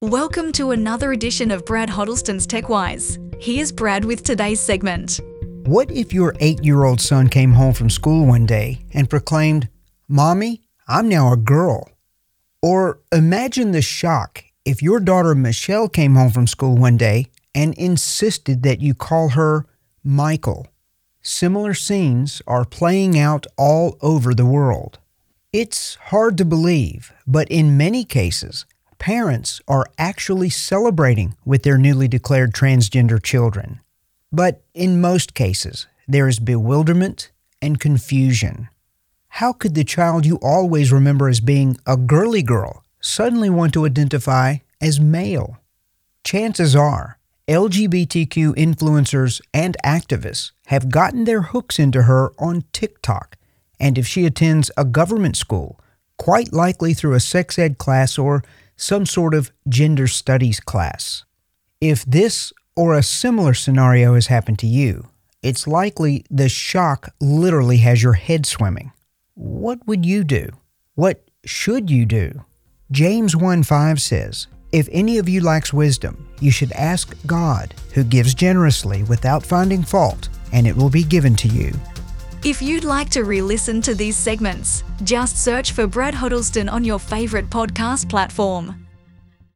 Welcome to another edition of Brad Huddleston's TechWise. Here's Brad with today's segment. What if your eight year old son came home from school one day and proclaimed, Mommy, I'm now a girl? Or imagine the shock if your daughter Michelle came home from school one day and insisted that you call her Michael. Similar scenes are playing out all over the world. It's hard to believe, but in many cases, parents are actually celebrating with their newly declared transgender children. But in most cases, there is bewilderment and confusion. How could the child you always remember as being a girly girl suddenly want to identify as male? Chances are, LGBTQ influencers and activists have gotten their hooks into her on TikTok, and if she attends a government school, quite likely through a sex ed class or some sort of gender studies class. If this or a similar scenario has happened to you, it's likely the shock literally has your head swimming. What would you do? What should you do? James 1 5 says, If any of you lacks wisdom, you should ask God, who gives generously without finding fault, and it will be given to you. If you'd like to re listen to these segments, just search for Brad Huddleston on your favourite podcast platform.